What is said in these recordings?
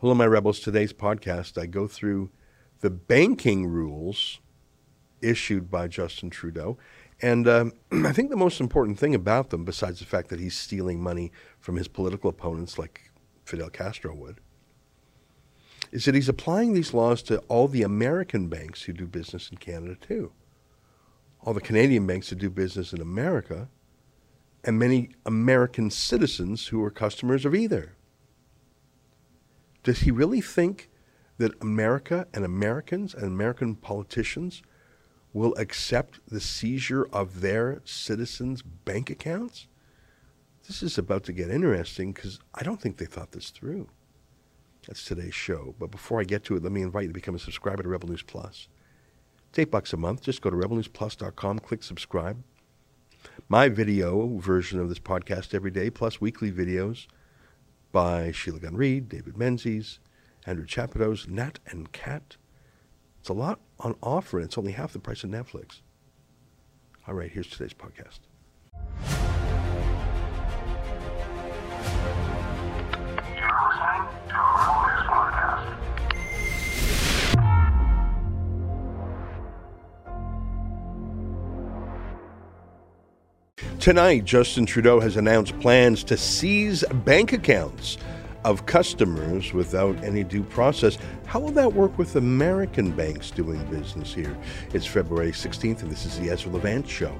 Hello, my rebels. Today's podcast, I go through the banking rules issued by Justin Trudeau. And um, I think the most important thing about them, besides the fact that he's stealing money from his political opponents like Fidel Castro would, is that he's applying these laws to all the American banks who do business in Canada too. All the Canadian banks that do business in America, and many American citizens who are customers of either. Does he really think that America and Americans and American politicians will accept the seizure of their citizens' bank accounts? This is about to get interesting because I don't think they thought this through. That's today's show. But before I get to it, let me invite you to become a subscriber to Rebel News Plus. It's eight bucks a month. Just go to rebelnewsplus.com, click subscribe. My video version of this podcast every day, plus weekly videos by Sheila Gunn Reid, David Menzies, Andrew Chapados, Nat and Cat. It's a lot on offer, and it's only half the price of Netflix. All right, here's today's podcast. Tonight, Justin Trudeau has announced plans to seize bank accounts of customers without any due process. How will that work with American banks doing business here? It's February 16th, and this is the Ezra Levant Show.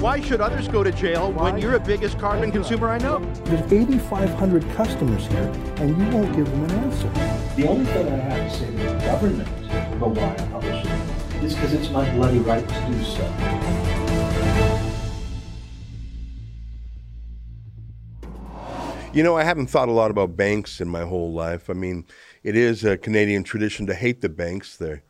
Why should others go to jail Why? when you're the biggest carbon consumer I know? There's 8,500 customers here, and you won't give them an answer. The only thing I have to say to the government about why I publish it is because it's my bloody right to do so. You know, I haven't thought a lot about banks in my whole life. I mean, it is a Canadian tradition to hate the banks. They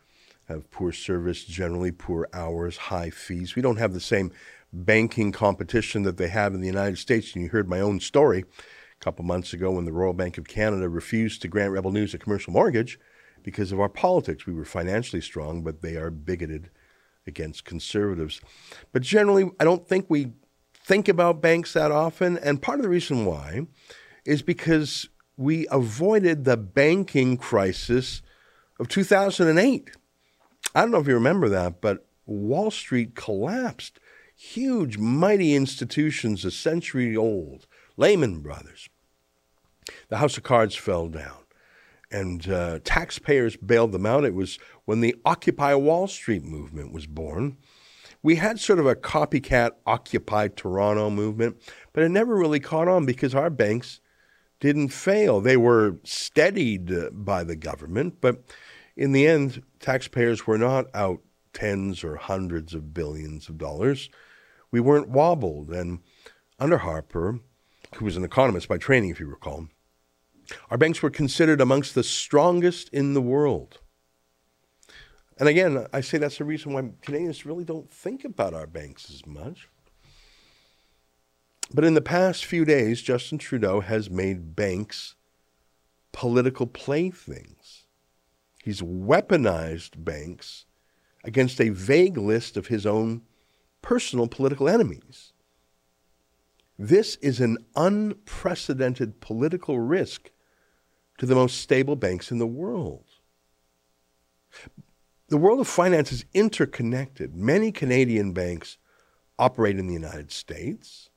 have poor service, generally poor hours, high fees. We don't have the same banking competition that they have in the United States. And you heard my own story a couple months ago when the Royal Bank of Canada refused to grant Rebel News a commercial mortgage because of our politics. We were financially strong, but they are bigoted against conservatives. But generally, I don't think we think about banks that often. And part of the reason why is because we avoided the banking crisis of 2008. I don't know if you remember that, but Wall Street collapsed. Huge, mighty institutions, a century old, Lehman Brothers. The House of Cards fell down, and uh, taxpayers bailed them out. It was when the Occupy Wall Street movement was born we had sort of a copycat Occupy Toronto movement, but it never really caught on because our banks didn't fail. They were steadied by the government, but in the end, taxpayers were not out tens or hundreds of billions of dollars. We weren't wobbled. And under Harper, who was an economist by training, if you recall, our banks were considered amongst the strongest in the world. And again, I say that's the reason why Canadians really don't think about our banks as much. But in the past few days, Justin Trudeau has made banks political playthings. He's weaponized banks against a vague list of his own personal political enemies. This is an unprecedented political risk to the most stable banks in the world the world of finance is interconnected. Many Canadian banks operate in the United States,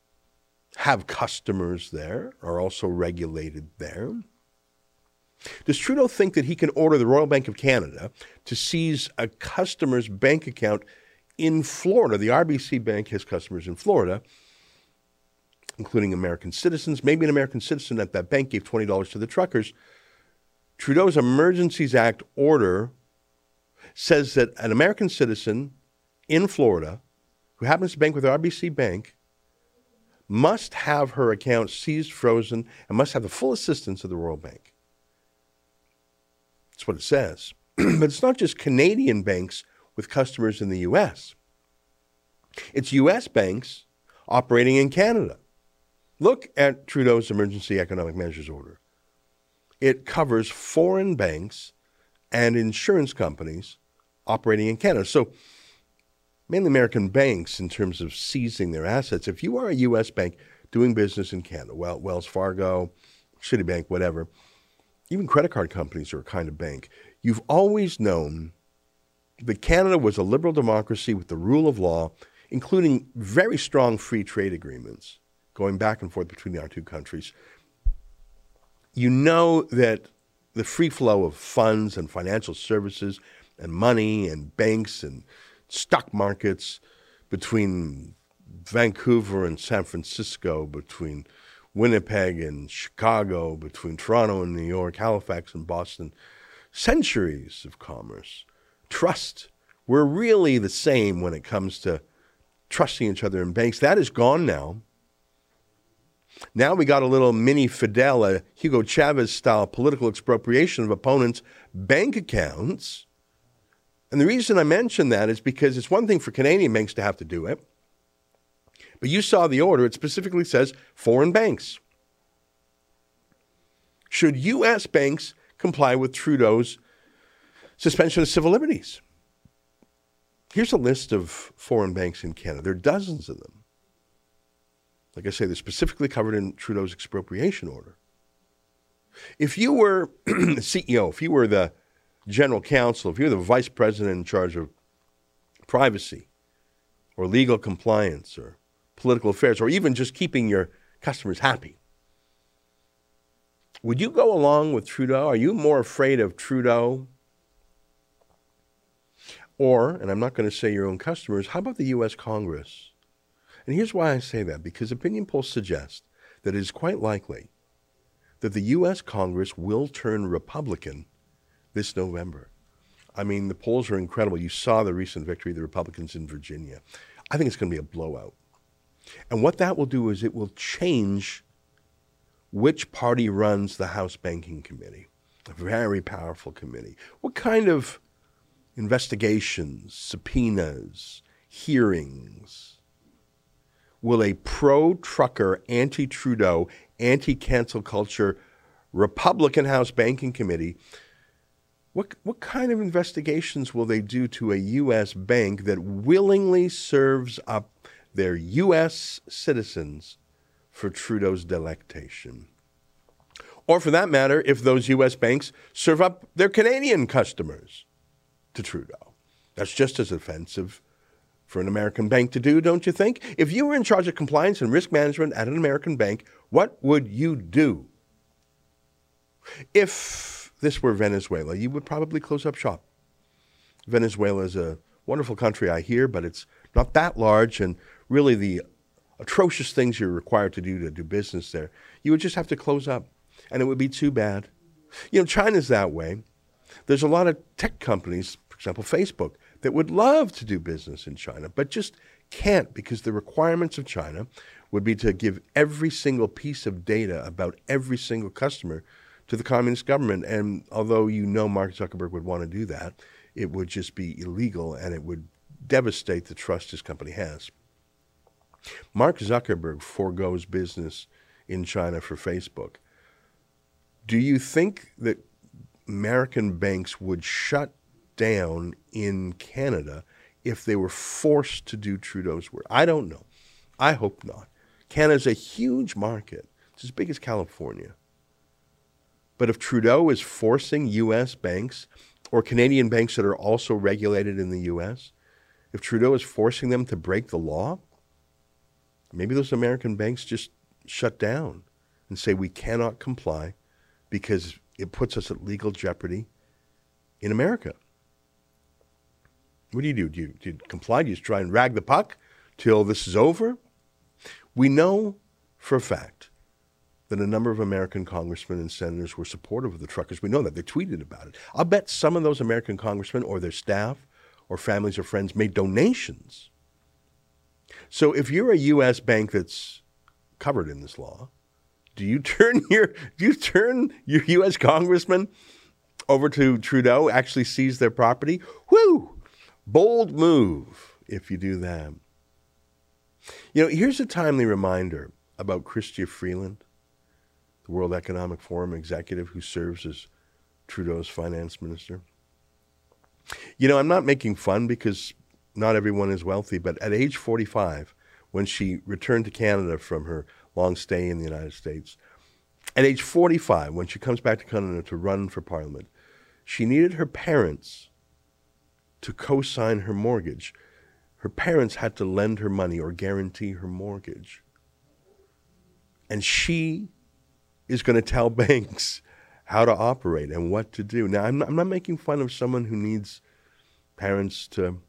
have customers there, are also regulated there. Does Trudeau think that he can order the Royal Bank of Canada to seize a customer's bank account in Florida? The RBC Bank has customers in Florida, including American citizens. Maybe an American citizen at that bank gave $20 to the truckers. Trudeau's Emergencies Act order says that an American citizen in Florida who happens to bank with RBC Bank must have her account seized, frozen, and must have the full assistance of the Royal Bank. That's what it says. but it's not just Canadian banks with customers in the U.S., it's U.S. banks operating in Canada. Look at Trudeau's Emergency Economic Measures Order. It covers foreign banks and insurance companies operating in Canada. So, mainly American banks in terms of seizing their assets. If you are a U.S. bank doing business in Canada, well, Wells Fargo, Citibank, whatever. Even credit card companies are a kind of bank. You've always known that Canada was a liberal democracy with the rule of law, including very strong free trade agreements going back and forth between our two countries. You know that the free flow of funds and financial services and money and banks and stock markets between Vancouver and San Francisco, between Winnipeg and Chicago, between Toronto and New York, Halifax and Boston, centuries of commerce, trust. We're really the same when it comes to trusting each other in banks. That is gone now. Now we got a little mini Fidel, a Hugo Chavez style political expropriation of opponents' bank accounts. And the reason I mention that is because it's one thing for Canadian banks to have to do it. But you saw the order, it specifically says foreign banks. Should U.S. banks comply with Trudeau's suspension of civil liberties? Here's a list of foreign banks in Canada. There are dozens of them. Like I say, they're specifically covered in Trudeau's expropriation order. If you were the CEO, if you were the general counsel, if you're the vice president in charge of privacy or legal compliance or political affairs or even just keeping your customers happy. Would you go along with Trudeau? Are you more afraid of Trudeau? Or, and I'm not going to say your own customers, how about the U.S. Congress? And here's why I say that because opinion polls suggest that it is quite likely that the U.S. Congress will turn Republican this November. I mean, the polls are incredible. You saw the recent victory of the Republicans in Virginia. I think it's going to be a blowout. And what that will do is it will change which party runs the House Banking Committee. A very powerful committee. What kind of investigations, subpoenas, hearings will a pro trucker, anti Trudeau, anti cancel culture Republican House Banking Committee? What, what kind of investigations will they do to a U.S. bank that willingly serves up their U.S. citizens for Trudeau's delectation. Or for that matter, if those U.S. banks serve up their Canadian customers to Trudeau. That's just as offensive for an American bank to do, don't you think? If you were in charge of compliance and risk management at an American bank, what would you do? If this were Venezuela, you would probably close up shop. Venezuela is a wonderful country, I hear, but it's not that large, and really the atrocious things you're required to do to do business there, you would just have to close up. And it would be too bad. You know, China's that way. There's a lot of tech companies, for example, Facebook, that would love to do business in China, but just can't because the requirements of China would be to give every single piece of data about every single customer to the communist government. And although you know Mark Zuckerberg would want to do that, it would just be illegal and it would devastate the trust his company has. Mark Zuckerberg foregoes business in China for Facebook. Do you think that American banks would shut down in Canada if they were forced to do Trudeau's work? I don't know. I hope not. Canada's a huge market. It's as big as California. But if Trudeau is forcing U.S. banks or Canadian banks that are also regulated in the U.S., if Trudeau is forcing them to break the law, maybe those American banks just shut down and say we cannot comply because it puts us at legal jeopardy in America. What do you do? Do you, do you comply? Do you just try and rag the puck till this is over? We know for a fact that a number of American congressmen and senators were supportive of the truckers. We know that. They tweeted about it. I'll bet some of those American congressmen or their staff or families or friends made donations. So if you're a U.S. bank that's covered in this law, do you turn your do you turn your U.S. congressman over to Trudeau? Actually, seize their property? Whoo! Bold move if you do that. You know, here's a timely reminder about Chrystia Freeland, the World Economic Forum executive who serves as Trudeau's finance minister. You know, I'm not making fun because not everyone is wealthy, but at age 45, when she returned to Canada from her long stay in the United States, At age 45, when she comes back to Canada to run for Parliament, she needed her parents to co sign her mortgage. Her parents had to lend her money or guarantee her mortgage. And she is going to tell banks how to operate and what to do. Now, I'm not, I'm not making fun of someone who needs parents to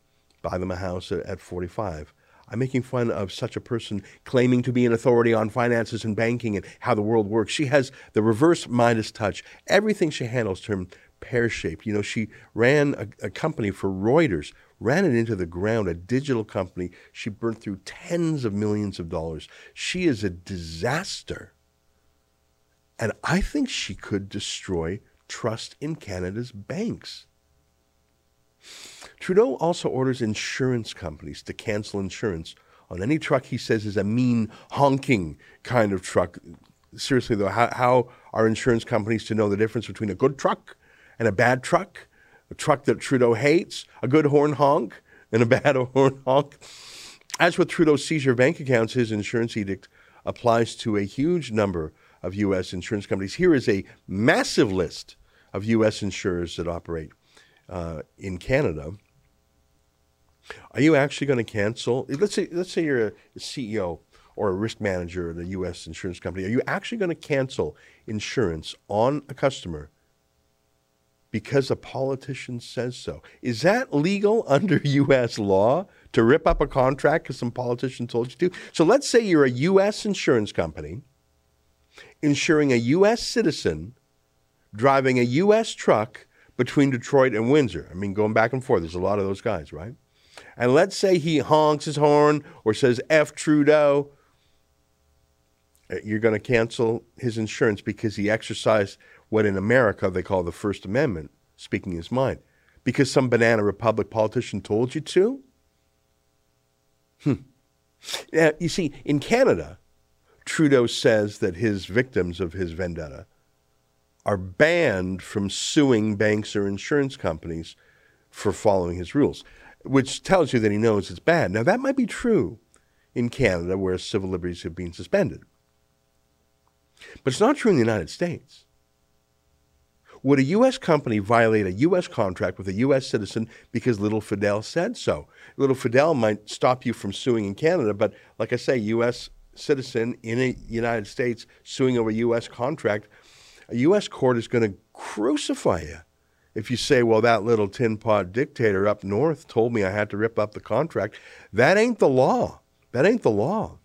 buy them a house at, at 45. I'm making fun of such a person claiming to be an authority on finances and banking and how the world works. She has the reverse Midas touch. Everything she handles turned pear shaped. You know, she ran a, a, company for Reuters, ran it into the ground, a digital company. She burnt through tens of millions of dollars. She is a disaster. And I think she could destroy trust in Canada's banks. Trudeau also orders insurance companies to cancel insurance on any truck he says is a mean, honking kind of truck. Seriously, though, how, how are insurance companies to know the difference between a good truck and a bad truck? A truck that Trudeau hates, a good horn honk, and a bad horn honk? As with Trudeau's seizure bank accounts, his insurance edict applies to a huge number of U.S. insurance companies. Here is a massive list of U.S. insurers that operate uh, in Canada. Are you actually going to cancel? Let's say, let's say you're a CEO or a risk manager at a U.S. insurance company. Are you actually going to cancel insurance on a customer because a politician says so? Is that legal under U.S. law to rip up a contract because some politician told you to? So let's say you're a U.S. insurance company insuring a U.S. citizen driving a U.S. truck between Detroit and Windsor. I mean, going back and forth. There's a lot of those guys, right? And let's say he honks his horn or says F Trudeau. Uh, you're going to cancel his insurance because he exercised what in America they call the First Amendment, speaking his mind. Because some banana republic politician told you to? Hmm. Now, you see, in Canada, Trudeau says that his victims of his vendetta are banned from suing banks or insurance companies for following his rules, which tells you that he knows it's bad. Now, that might be true in Canada where civil liberties have been suspended. But it's not true in the United States. Would a U.S. company violate a U.S. contract with a U.S. citizen because Little Fidel said so? Little Fidel might stop you from suing in Canada, but like I say, U.S. citizen in the United States suing over a U.S. contract a U.S. court is going to crucify you if you say, well, that little tin pot dictator up north told me I had to rip up the contract. That ain't the law. That ain't the law.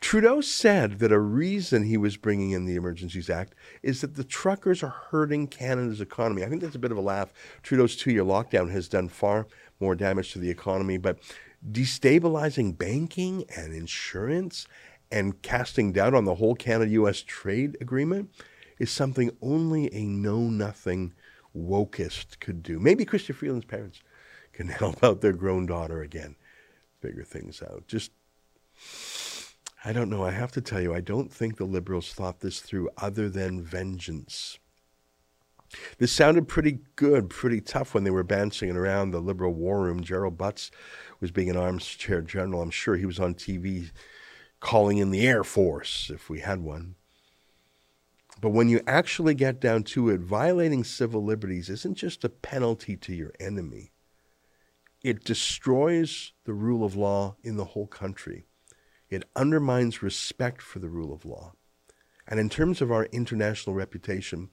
Trudeau said that a reason he was bringing in the Emergencies Act is that the truckers are hurting Canada's economy. I think that's a bit of a laugh. Trudeau's two year lockdown has done far more damage to the economy, but destabilizing banking and insurance and casting doubt on the whole Canada US trade agreement is something only a know nothing wokist could do. Maybe Chrystia Freeland's parents can help out their grown daughter again, figure things out. Just, I don't know. I have to tell you, I don't think the liberals thought this through other than vengeance. This sounded pretty good, pretty tough when they were bouncing it around the liberal war room. Gerald Butts was being an arms chair general. I'm sure he was on TV calling in the Air Force if we had one. But when you actually get down to it, violating civil liberties isn't just a penalty to your enemy, it destroys the rule of law in the whole country. It undermines respect for the rule of law. And in terms of our international reputation,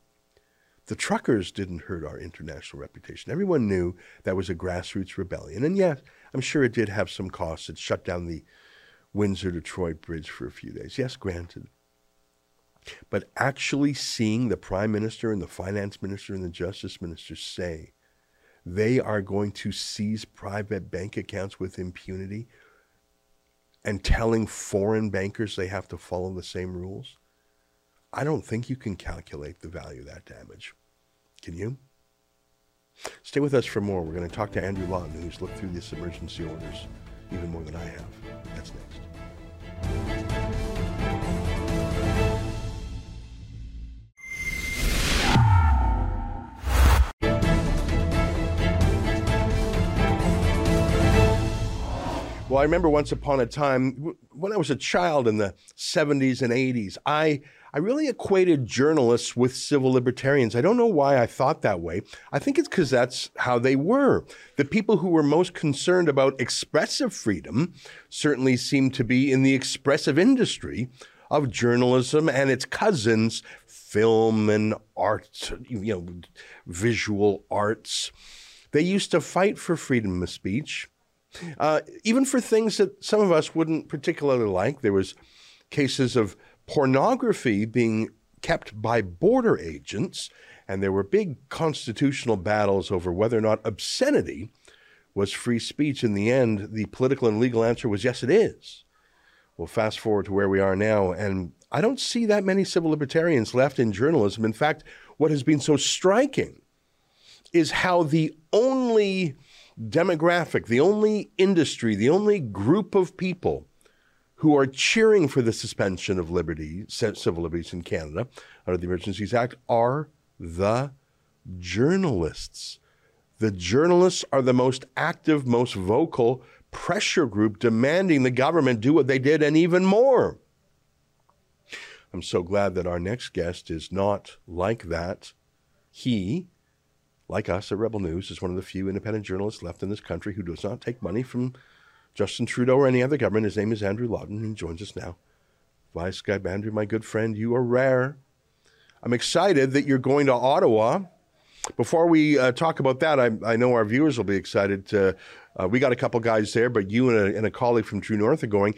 the truckers didn't hurt our international reputation. Everyone knew that was a grassroots rebellion. And yes, I'm sure it did have some costs. It shut down the Windsor Detroit Bridge for a few days. Yes, granted. But actually seeing the Prime Minister and the Finance Minister and the Justice Minister say they are going to seize private bank accounts with impunity and telling foreign bankers they have to follow the same rules, I don't think you can calculate the value of that damage. Can you? Stay with us for more. We're going to talk to Andrew Lawton, who's looked through these emergency orders even more than I have. That's next. Well, I remember once upon a time when I was a child in the 70s and 80s, I I really equated journalists with civil libertarians. I don't know why I thought that way. I think it's because that's how they were. The people who were most concerned about expressive freedom certainly seemed to be in the expressive industry of journalism and its cousins, film and art, you know, visual arts. They used to fight for freedom of speech, uh, even for things that some of us wouldn't particularly like. There was cases of pornography being kept by border agents, and there were big constitutional battles over whether or not obscenity was free speech. In the end, the political and legal answer was yes, it is. Well, fast forward to where we are now, and I don't see that many civil libertarians left in journalism. In fact, what has been so striking is how the only demographic, the only industry, the only group of people who are cheering for the suspension of liberty, civil liberties in Canada under the Emergencies Act are the journalists. The journalists are the most active, most vocal pressure group demanding the government do what they did and even more. I'm so glad that our next guest is not like that. He, like us at Rebel News, is one of the few independent journalists left in this country who does not take money from Justin Trudeau or any other government. His name is Andrew Lawton. He joins us now. Via Skype, Andrew, my good friend, you are rare. I'm excited that you're going to Ottawa. Before we uh, talk about that, I, I, know our viewers will be excited. To, uh, we got a couple guys there, but you and a, and a colleague from True North are going.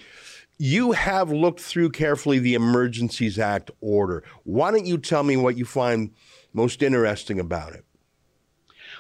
You have looked through carefully the Emergencies Act order. Why don't you tell me what you find most interesting about it?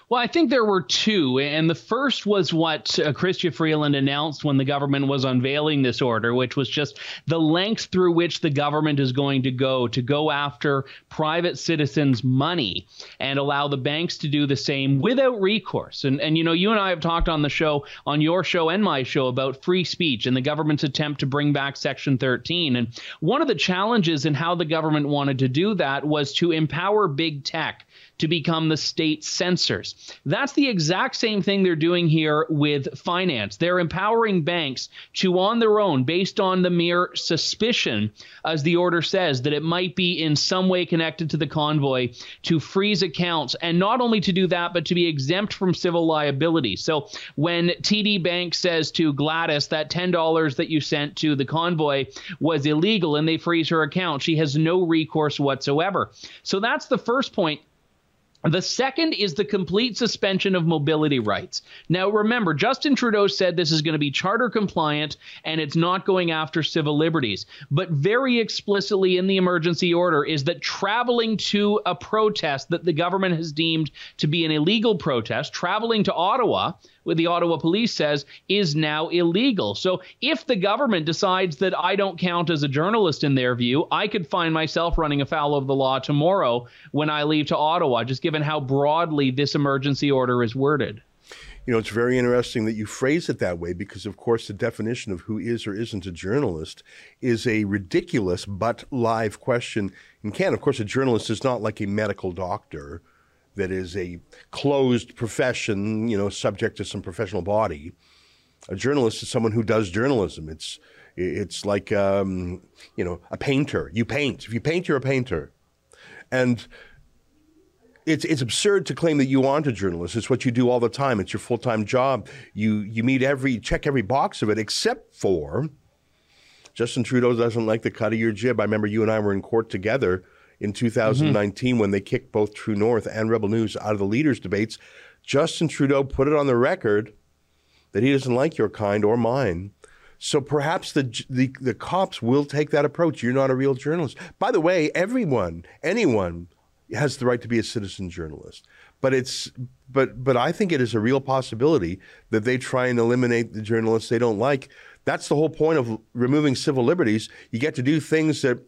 Well, I think there were two, and the first was what uh, Chrystia Freeland announced when the government was unveiling this order, which was just the length through which the government is going to go to go after private citizens' money and allow the banks to do the same without recourse. And and you know, you and I have talked on the show, on your show and my show, about free speech and the government's attempt to bring back Section 13. And one of the challenges in how the government wanted to do that was to empower big tech to become the state censors. That's the exact same thing they're doing here with finance. They're empowering banks to, on their own, based on the mere suspicion, as the order says, that it might be in some way connected to the convoy, to freeze accounts. And not only to do that, but to be exempt from civil liability. So when TD Bank says to Gladys that $10 that you sent to the convoy was illegal and they freeze her account, she has no recourse whatsoever. So that's the first point the second is the complete suspension of mobility rights. Now, remember, Justin Trudeau said this is going to be charter compliant and it's not going after civil liberties. But very explicitly in the emergency order is that traveling to a protest that the government has deemed to be an illegal protest, traveling to Ottawa, the Ottawa police says is now illegal. So if the government decides that I don't count as a journalist in their view, I could find myself running afoul of the law tomorrow when I leave to Ottawa, just given how broadly this emergency order is worded. You know, it's very interesting that you phrase it that way because, of course, the definition of who is or isn't a journalist is a ridiculous but live question in Canada. Of course, a journalist is not like a medical doctor that is a closed profession, you know, subject to some professional body. A journalist is someone who does journalism. It's it's like um, you know a painter. You paint. If you paint, you're a painter, and it's it's absurd to claim that you aren't a journalist. It's what you do all the time. It's your full time job. You you meet every check every box of it, except for Justin Trudeau doesn't like the cut of your jib. I remember you and I were in court together in 2019 mm-hmm. when they kicked both True North and Rebel News out of the leaders' debates. Justin Trudeau put it on the record that he doesn't like your kind or mine. So perhaps the, the the cops will take that approach. You're not a real journalist. By the way, everyone, anyone, has the right to be a citizen journalist. But it's but but I think it is a real possibility that they try and eliminate the journalists they don't like. That's the whole point of removing civil liberties. You get to do things that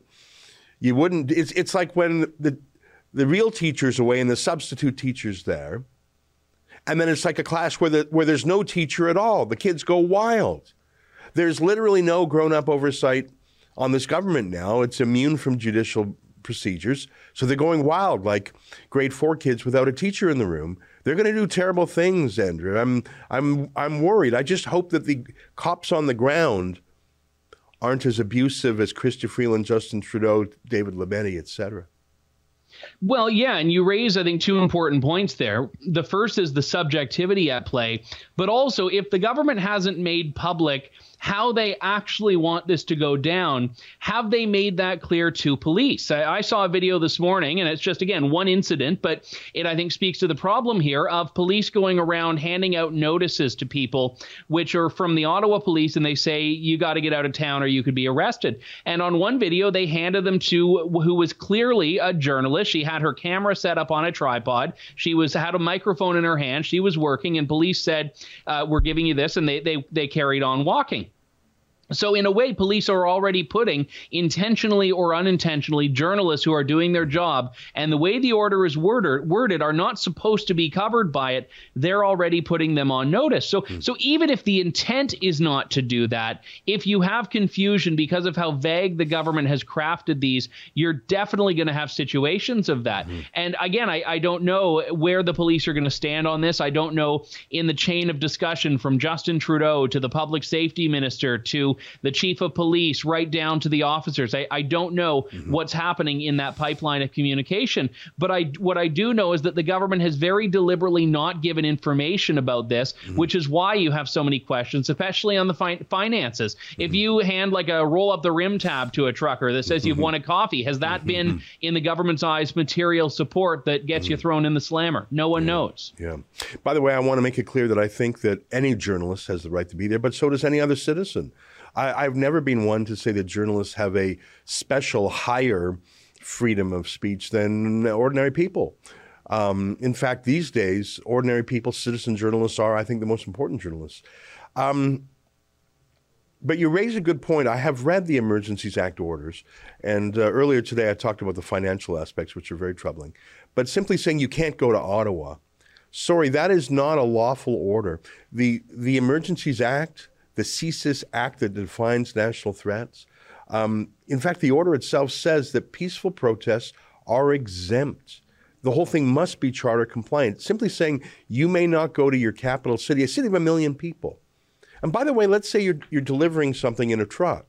you wouldn't. It's it's like when the the real teacher's away and the substitute teacher's there, and then it's like a class where the where there's no teacher at all. The kids go wild. There's literally no grown up oversight on this government now. It's immune from judicial procedures, so they're going wild like grade four kids without a teacher in the room. They're going to do terrible things, Andrew. I'm I'm I'm worried. I just hope that the cops on the ground aren't as abusive as Chrystia Freeland, Justin Trudeau, David Lametti, etc. Well, yeah, and you raise, I think, two important points there. The first is the subjectivity at play, but also if the government hasn't made public how they actually want this to go down. Have they made that clear to police? I, I, saw a video this morning, and it's just, again, one incident, but it, I think, speaks to the problem here of police going around handing out notices to people, which are from the Ottawa police, and they say, you got to get out of town or you could be arrested. And on one video, they handed them to who was clearly a journalist. She had her camera set up on a tripod. She was had a microphone in her hand. She was working, and police said, uh, "We're giving you this," and they they they carried on walking. So, in a way, police are already putting intentionally or unintentionally journalists who are doing their job, and the way the order is worded, worded are not supposed to be covered by it. They're already putting them on notice. So, mm. so even if the intent is not to do that, if you have confusion because of how vague the government has crafted these, you're definitely going to have situations of that. Mm. And again, I, I don't know where the police are going to stand on this. I don't know in the chain of discussion from Justin Trudeau to the public safety minister to the chief of police, right down to the officers. I, I don't know mm-hmm. what's happening in that pipeline of communication, but I what I do know is that the government has very deliberately not given information about this, mm-hmm. which is why you have so many questions, especially on the fi- finances. Mm-hmm. If you hand like a roll up the rim tab to a trucker that says you've mm-hmm. won a coffee, has that been mm-hmm. in the government's eyes material support that gets you mm-hmm. thrown in the slammer? No one yeah. knows. Yeah. By the way, I want to make it clear that I think that any journalist has the right to be there, but so does any other citizen. I, have never been one to say that journalists have a special higher freedom of speech than ordinary people. Um, in fact, these days, ordinary people, citizen journalists are, I think, the most important journalists. Um, but you raise a good point. I have read the Emergencies Act orders, and uh, earlier today I talked about the financial aspects, which are very troubling. But simply saying you can't go to Ottawa, sorry, that is not a lawful order. the The Emergencies Act the CSIS Act that defines national threats. Um, in fact, the order itself says that peaceful protests are exempt. The whole thing must be charter compliant. Simply saying you may not go to your capital city, a city of a million people. And by the way, let's say you're, you're delivering something in a truck.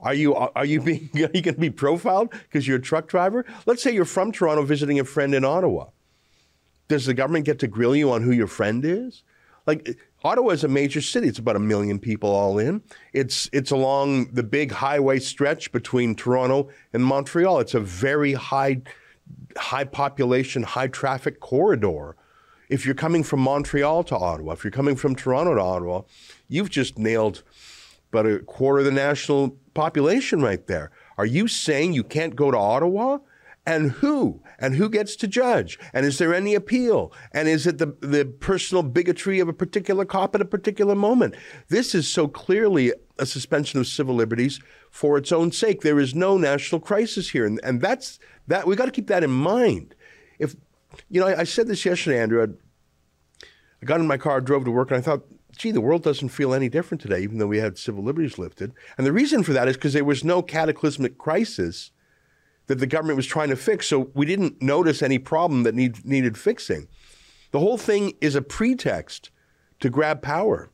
Are you are you being are you going to be profiled because you're a truck driver? Let's say you're from Toronto visiting a friend in Ottawa. Does the government get to grill you on who your friend is? Like Ottawa is a major city. It's about a million people all in. It's it's along the big highway stretch between Toronto and Montreal. It's a very high high population, high traffic corridor. If you're coming from Montreal to Ottawa, if you're coming from Toronto to Ottawa, you've just nailed about a quarter of the national population right there. Are you saying you can't go to Ottawa? And who? And who gets to judge? And is there any appeal? And is it the, the personal bigotry of a particular cop at a particular moment? This is so clearly a suspension of civil liberties for its own sake. There is no national crisis here. And, and that's that we got to keep that in mind. If you know I, I said this yesterday andrew. I, I got in my car drove to work and i thought gee, the world doesn't feel any different today, even though we had civil liberties lifted. And the reason for that is because there was no cataclysmic crisis that the government was trying to fix. So we didn't notice any problem that need, needed fixing. The whole thing is a pretext to grab power.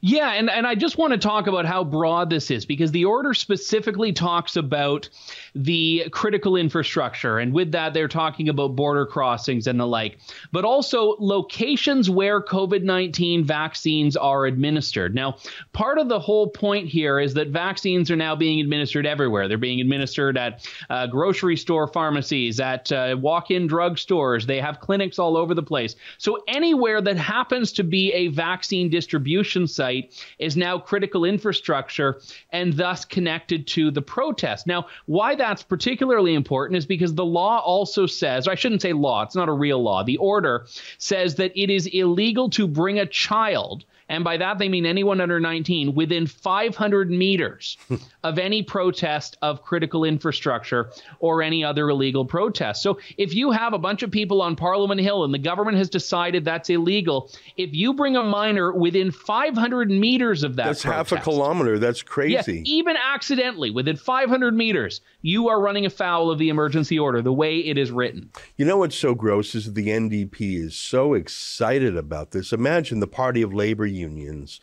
Yeah, and, and I just want to talk about how broad this is because the order specifically talks about the critical infrastructure. And with that, they're talking about border crossings and the like, but also locations where COVID 19 vaccines are administered. Now, part of the whole point here is that vaccines are now being administered everywhere. They're being administered at uh, grocery store pharmacies, at uh, walk in drugstores. They have clinics all over the place. So, anywhere that happens to be a vaccine distribution site, site is now critical infrastructure and thus connected to the protest. Now, why that's particularly important is because the law also says, or I shouldn't say law, it's not a real law. The order says that it is illegal to bring a child and by that they mean anyone under 19, within 500 meters of any protest of critical infrastructure or any other illegal protest. So if you have a bunch of people on Parliament Hill and the government has decided that's illegal, if you bring a minor within 500 meters of that, that's protest, half a kilometer. That's crazy. Yes, even accidentally within 500 meters, you are running afoul of the emergency order the way it is written. You know what's so gross is the NDP is so excited about this. Imagine the Party of Labor unions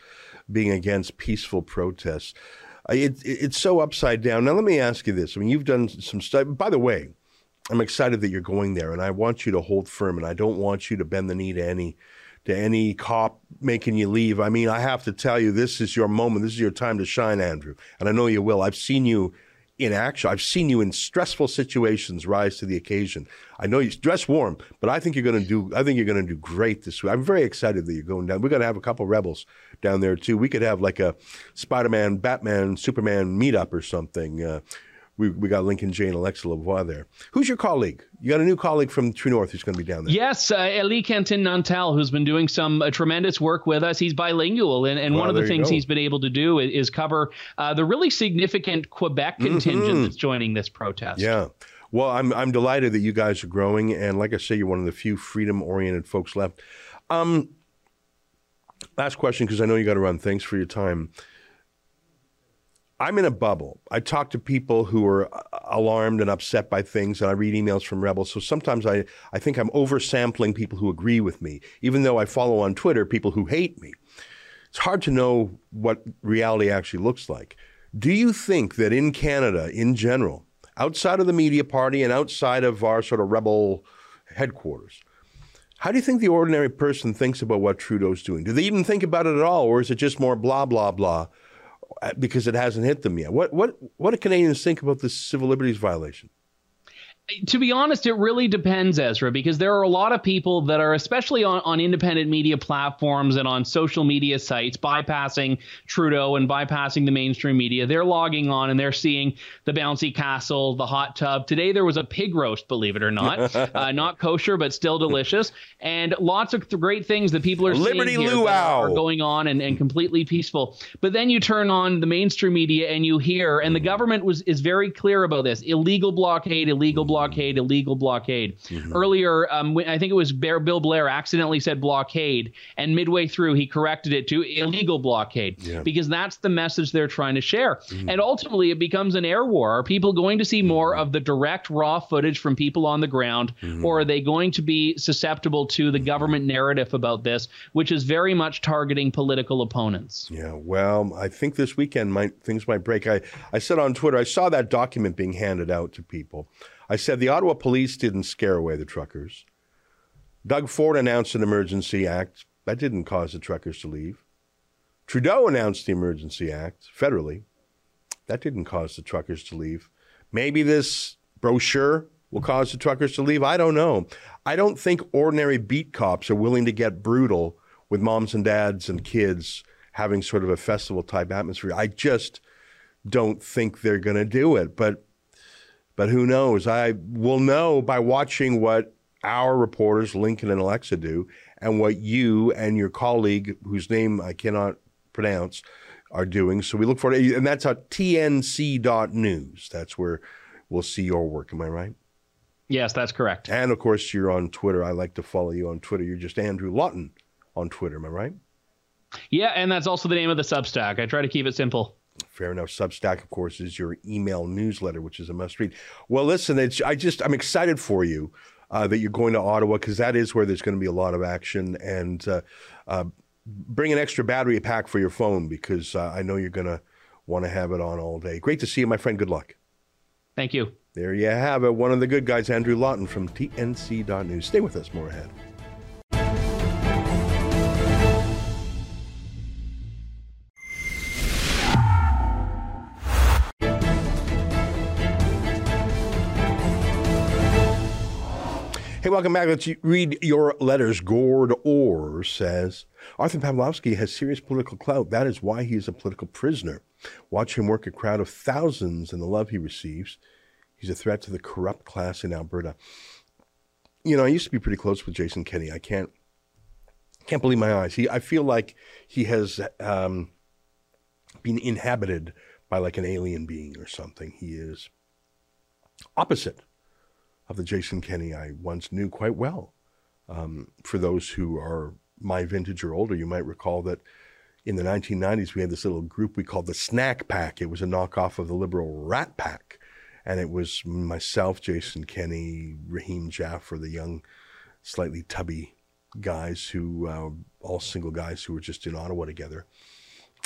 being against peaceful protests. It, it, it's so upside down. Now, let me ask you this. I mean, you've done some stuff. By the way, I'm excited that you're going there, and I want you to hold firm, and I don't want you to bend the knee to any to any cop making you leave. I mean, I have to tell you, this is your moment. This is your time to shine, Andrew, and I know you will. I've seen you in action. I've seen you in stressful situations rise to the occasion. I know you dress warm, but I think you're going to do. I think you're going to do great this week. I'm very excited that you're going down. We're going to have a couple rebels down there too. We could have like a Spider-Man, Batman, Superman meetup or something. Uh, we, we got Lincoln Jay, Alexa Lavoie there. Who's your colleague? You got a new colleague from True North who's going to be down there. Yes, uh, Elie Cantin-Nantel, who's been doing some uh, tremendous work with us. He's bilingual, and, and one of the things he's been able to do is, is cover uh, the really significant Quebec mm-hmm. contingent mm-hmm. that's joining this protest. Yeah. Well, I'm I'm delighted that you guys are growing, and like I say, you're one of the few freedom-oriented folks left. Um, last question, because I know you got to run. Thanks for your time. I'm in a bubble. I talk to people who are uh, alarmed and upset by things, and I read emails from rebels. So sometimes I, I think I'm oversampling people who agree with me, even though I follow on Twitter people who hate me. It's hard to know what reality actually looks like. Do you think that in Canada, in general, outside of the media party and outside of our sort of rebel headquarters, how do you think the ordinary person thinks about what Trudeau's doing? Do they even think about it at all, or is it just more blah, blah, blah? Because it hasn't hit them yet. What what what do Canadians think about this civil liberties violation? To be honest, it really depends, Ezra, because there are a lot of people that are, especially on, on independent media platforms and on social media sites, bypassing Trudeau and bypassing the mainstream media. They're logging on and they're seeing the bouncy castle, the hot tub. Today there was a pig roast, believe it or not, uh, not kosher but still delicious, and lots of th- great things that people are Liberty seeing here are going on and, and completely peaceful. But then you turn on the mainstream media and you hear, and the government was is very clear about this: illegal blockade, illegal blockade, illegal blockade. Mm-hmm. Earlier, um, I think it was Bill Blair accidentally said blockade, and midway through he corrected it to illegal blockade yeah. because that's the message they're trying to share. Mm-hmm. And ultimately, it becomes an air war. Are people going to see more mm-hmm. of the direct, raw footage from people on the ground, mm-hmm. or are they going to be susceptible to the government narrative about this, which is very much targeting political opponents? Yeah, well, I think this weekend might things might break. I, I said on Twitter, I saw that document being handed out to people. I said the Ottawa police didn't scare away the truckers. Doug Ford announced an emergency act. That didn't cause the truckers to leave. Trudeau announced the emergency act federally. That didn't cause the truckers to leave. Maybe this brochure will cause the truckers to leave. I don't know. I don't think ordinary beat cops are willing to get brutal with moms and dads and kids having sort of a festival type atmosphere. I just don't think they're going to do it. But but who knows? I will know by watching what our reporters, Lincoln and Alexa, do, and what you and your colleague, whose name I cannot pronounce, are doing. So we look forward to and that's at tnc.news. That's where we'll see your work. Am I right? Yes, that's correct. And of course, you're on Twitter. I like to follow you on Twitter. You're just Andrew Lawton on Twitter. Am I right? Yeah, and that's also the name of the Substack. I try to keep it simple. Fair enough. Substack, of course, is your email newsletter, which is a must read. Well, listen, it's I just I'm excited for you uh, that you're going to Ottawa because that is where there's going to be a lot of action and uh, uh, bring an extra battery pack for your phone because uh, I know you're going to want to have it on all day. Great to see you, my friend. Good luck. Thank you. There you have it. One of the good guys, Andrew Lawton from TNC.news. Stay with us. More ahead. Hey, welcome back. Let's read your letters. Gord Orr says Arthur Pawlowski has serious political clout. That is why he is a political prisoner. Watch him work a crowd of thousands and the love he receives. He's a threat to the corrupt class in Alberta. You know, I used to be pretty close with Jason Kenney. I can't can't believe my eyes. He, I feel like he has um, been inhabited by like an alien being or something. He is opposite of the Jason Kenney I once knew quite well. Um, for those who are my vintage or older, you might recall that in the 1990s we had this little group we called the Snack Pack. It was a knockoff of the liberal Rat Pack. And it was myself, Jason Kenney, Rahim Jaffer, the young, slightly tubby guys who, uh, all single guys who were just in Ottawa together.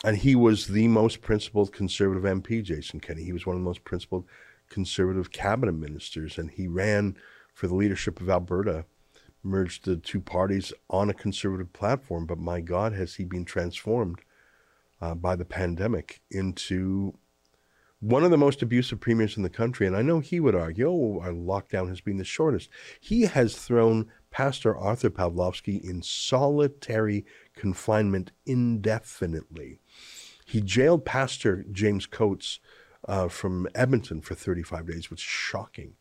and he was the most principled conservative MP, Jason Kenney. He was one of the most principled conservative cabinet ministers, and he ran for the leadership of Alberta, merged the two parties on a conservative platform. But my God, has he been transformed uh, by the pandemic into one of the most abusive premiers in the country. And I know he would argue, oh, our lockdown has been the shortest. He has thrown Pastor Arthur Pawlowski in solitary confinement indefinitely. He jailed Pastor James Coates uh, from Edmonton for 35 days, which is shocking.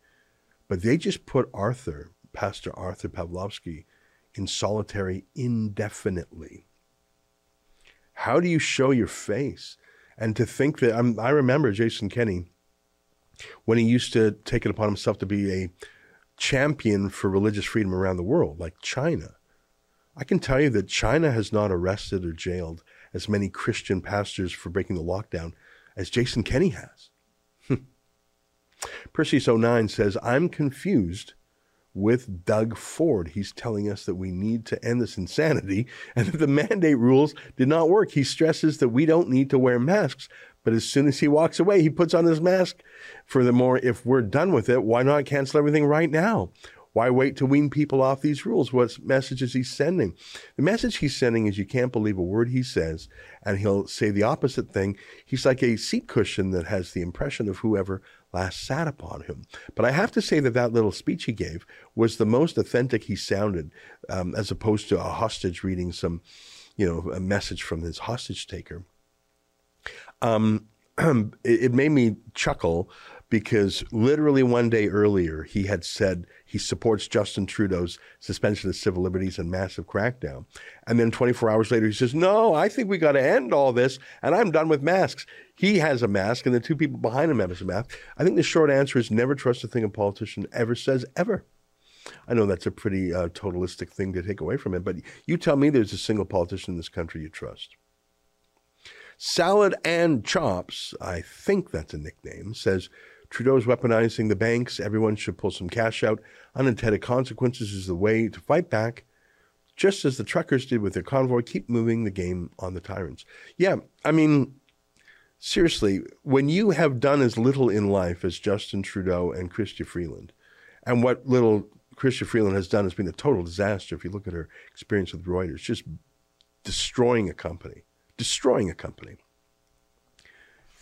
But they just put Arthur, Pastor Arthur Pawlowski, in solitary indefinitely. How do you show your face? And to think that I'm, I remember Jason Kenney when he used to take it upon himself to be a champion for religious freedom around the world, like China. I can tell you that China has not arrested or jailed as many Christian pastors for breaking the lockdown as Jason Kenney has. Hmm. Perseus 09 says, I'm confused with Doug Ford. He's telling us that we need to end this insanity and that the mandate rules did not work. He stresses that we don't need to wear masks, but as soon as he walks away, he puts on his mask. Furthermore, if we're done with it, why not cancel everything right now? Why wait to wean people off these rules? What message is he sending? The message he's sending is you can't believe a word he says, and he'll say the opposite thing. He's like a seat cushion that has the impression of whoever last sat upon him. But I have to say that that little speech he gave was the most authentic he sounded, um, as opposed to a hostage reading some, you know, a message from his hostage taker. Um, it, it made me chuckle because literally one day earlier he had said he supports Justin Trudeau's suspension of civil liberties and massive crackdown. And then 24 hours later he says, No, I think we got to end all this and I'm done with masks. He has a mask and the two people behind him have a mask. I think the short answer is never trust a thing a politician ever says, ever. I know that's a pretty uh, totalistic thing to take away from him, but you tell me there's a single politician in this country you trust. Salad and Chops, I think that's a nickname, says Trudeau's weaponizing the banks. Everyone should pull some cash out. Unintended consequences is the way to fight back, just as the truckers did with their convoy. Keep moving the game on the tyrants. Yeah, I mean, seriously, when you have done as little in life as Justin Trudeau and Chrystia Freeland, and what little Chrystia Freeland has done has been a total disaster. If you look at her experience with Reuters, just destroying a company, destroying a company.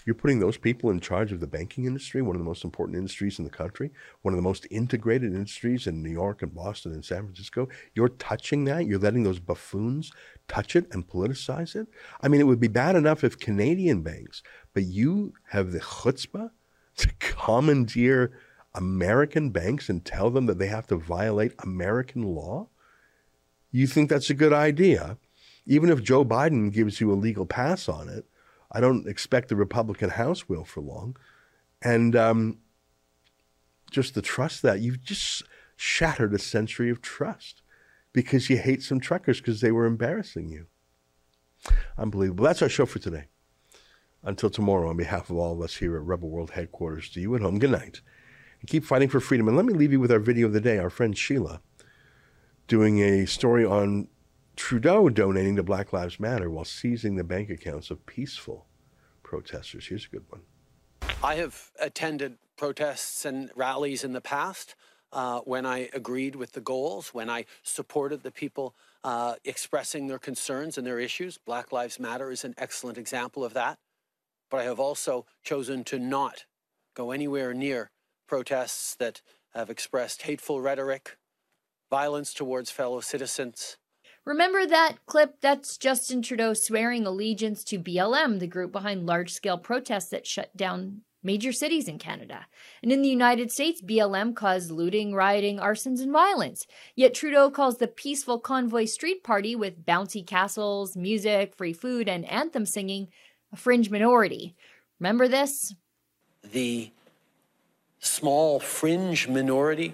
You're putting those people in charge of the banking industry, one of the most important industries in the country, one of the most integrated industries in New York and Boston and San Francisco. You're touching that. You're letting those buffoons touch it and politicize it. I mean, it would be bad enough if Canadian banks, but you have the chutzpah to commandeer American banks and tell them that they have to violate American law? You think that's a good idea? Even if Joe Biden gives you a legal pass on it, I don't expect the Republican House will for long. And um, just the trust that you've just shattered a century of trust because you hate some truckers because they were embarrassing you. Unbelievable. That's our show for today. Until tomorrow, on behalf of all of us here at Rebel World headquarters, to you at home, good night. And keep fighting for freedom. And let me leave you with our video of the day. Our friend Sheila doing a story on Trudeau donating to Black Lives Matter while seizing the bank accounts of peaceful protesters. Here's a good one. I have attended protests and rallies in the past uh, when I agreed with the goals, when I supported the people uh, expressing their concerns and their issues. Black Lives Matter is an excellent example of that. But I have also chosen to not go anywhere near protests that have expressed hateful rhetoric, violence towards fellow citizens, Remember that clip? That's Justin Trudeau swearing allegiance to BLM, the group behind large scale protests that shut down major cities in Canada. And in the United States, BLM caused looting, rioting, arsons, and violence. Yet Trudeau calls the peaceful convoy street party with bouncy castles, music, free food, and anthem singing a fringe minority. Remember this? The small fringe minority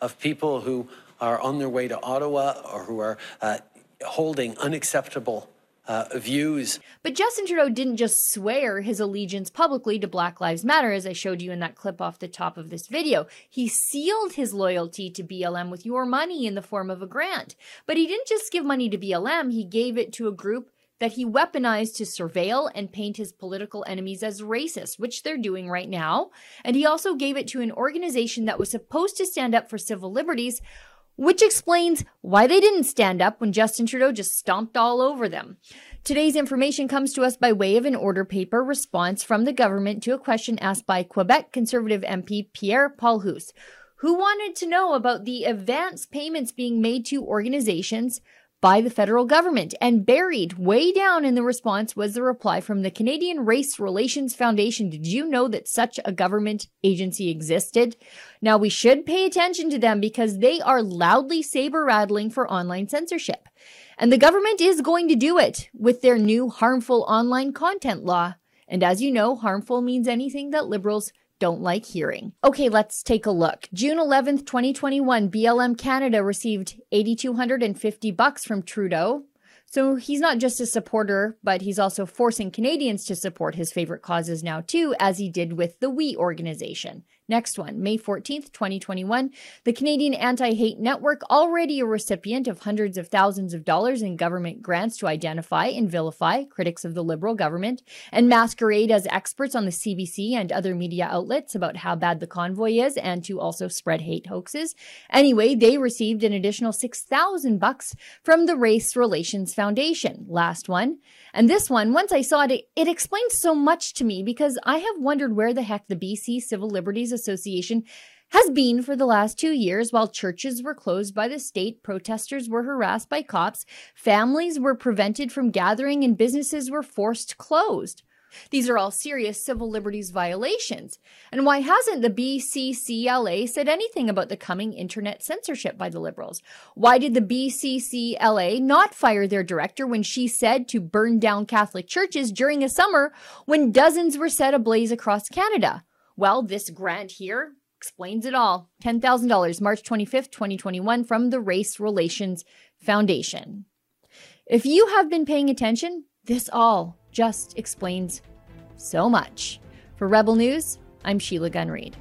of people who are on their way to Ottawa or who are uh, holding unacceptable uh, views. But Justin Trudeau didn't just swear his allegiance publicly to Black Lives Matter, as I showed you in that clip off the top of this video. He sealed his loyalty to BLM with your money in the form of a grant. But he didn't just give money to BLM, he gave it to a group that he weaponized to surveil and paint his political enemies as racist, which they're doing right now. And he also gave it to an organization that was supposed to stand up for civil liberties, which explains why they didn't stand up when Justin Trudeau just stomped all over them. Today's information comes to us by way of an order paper response from the government to a question asked by Quebec Conservative MP Pierre Paul-Hus, who wanted to know about the advance payments being made to organizations by the federal government. And buried way down in the response was the reply from the Canadian Race Relations Foundation. Did you know that such a government agency existed? Now we should pay attention to them because they are loudly saber rattling for online censorship. And the government is going to do it with their new harmful online content law. And as you know, harmful means anything that liberals don't like hearing. Okay, let's take a look. June 11th, 2021, BLM Canada received 8250 bucks from Trudeau. So he's not just a supporter, but he's also forcing Canadians to support his favorite causes now too, as he did with the We organization. Next one, May 14th, 2021. The Canadian Anti Hate Network, already a recipient of hundreds of thousands of dollars in government grants to identify and vilify critics of the Liberal government and masquerade as experts on the CBC and other media outlets about how bad the convoy is and to also spread hate hoaxes. Anyway, they received an additional 6,000 bucks from the Race Relations Foundation. Last one. And this one, once I saw it, it explained so much to me because I have wondered where the heck the BC Civil Liberties Association has been for the last two years while churches were closed by the state, protesters were harassed by cops, families were prevented from gathering, and businesses were forced closed. These are all serious civil liberties violations. And why hasn't the BCCLA said anything about the coming internet censorship by the Liberals? Why did the BCCLA not fire their director when she said to burn down Catholic churches during a summer when dozens were set ablaze across Canada? Well, this grant here explains it all. $10,000, March 25th, 2021, from the Race Relations Foundation. If you have been paying attention, this all just explains so much. For Rebel News, I'm Sheila Gunn Reid.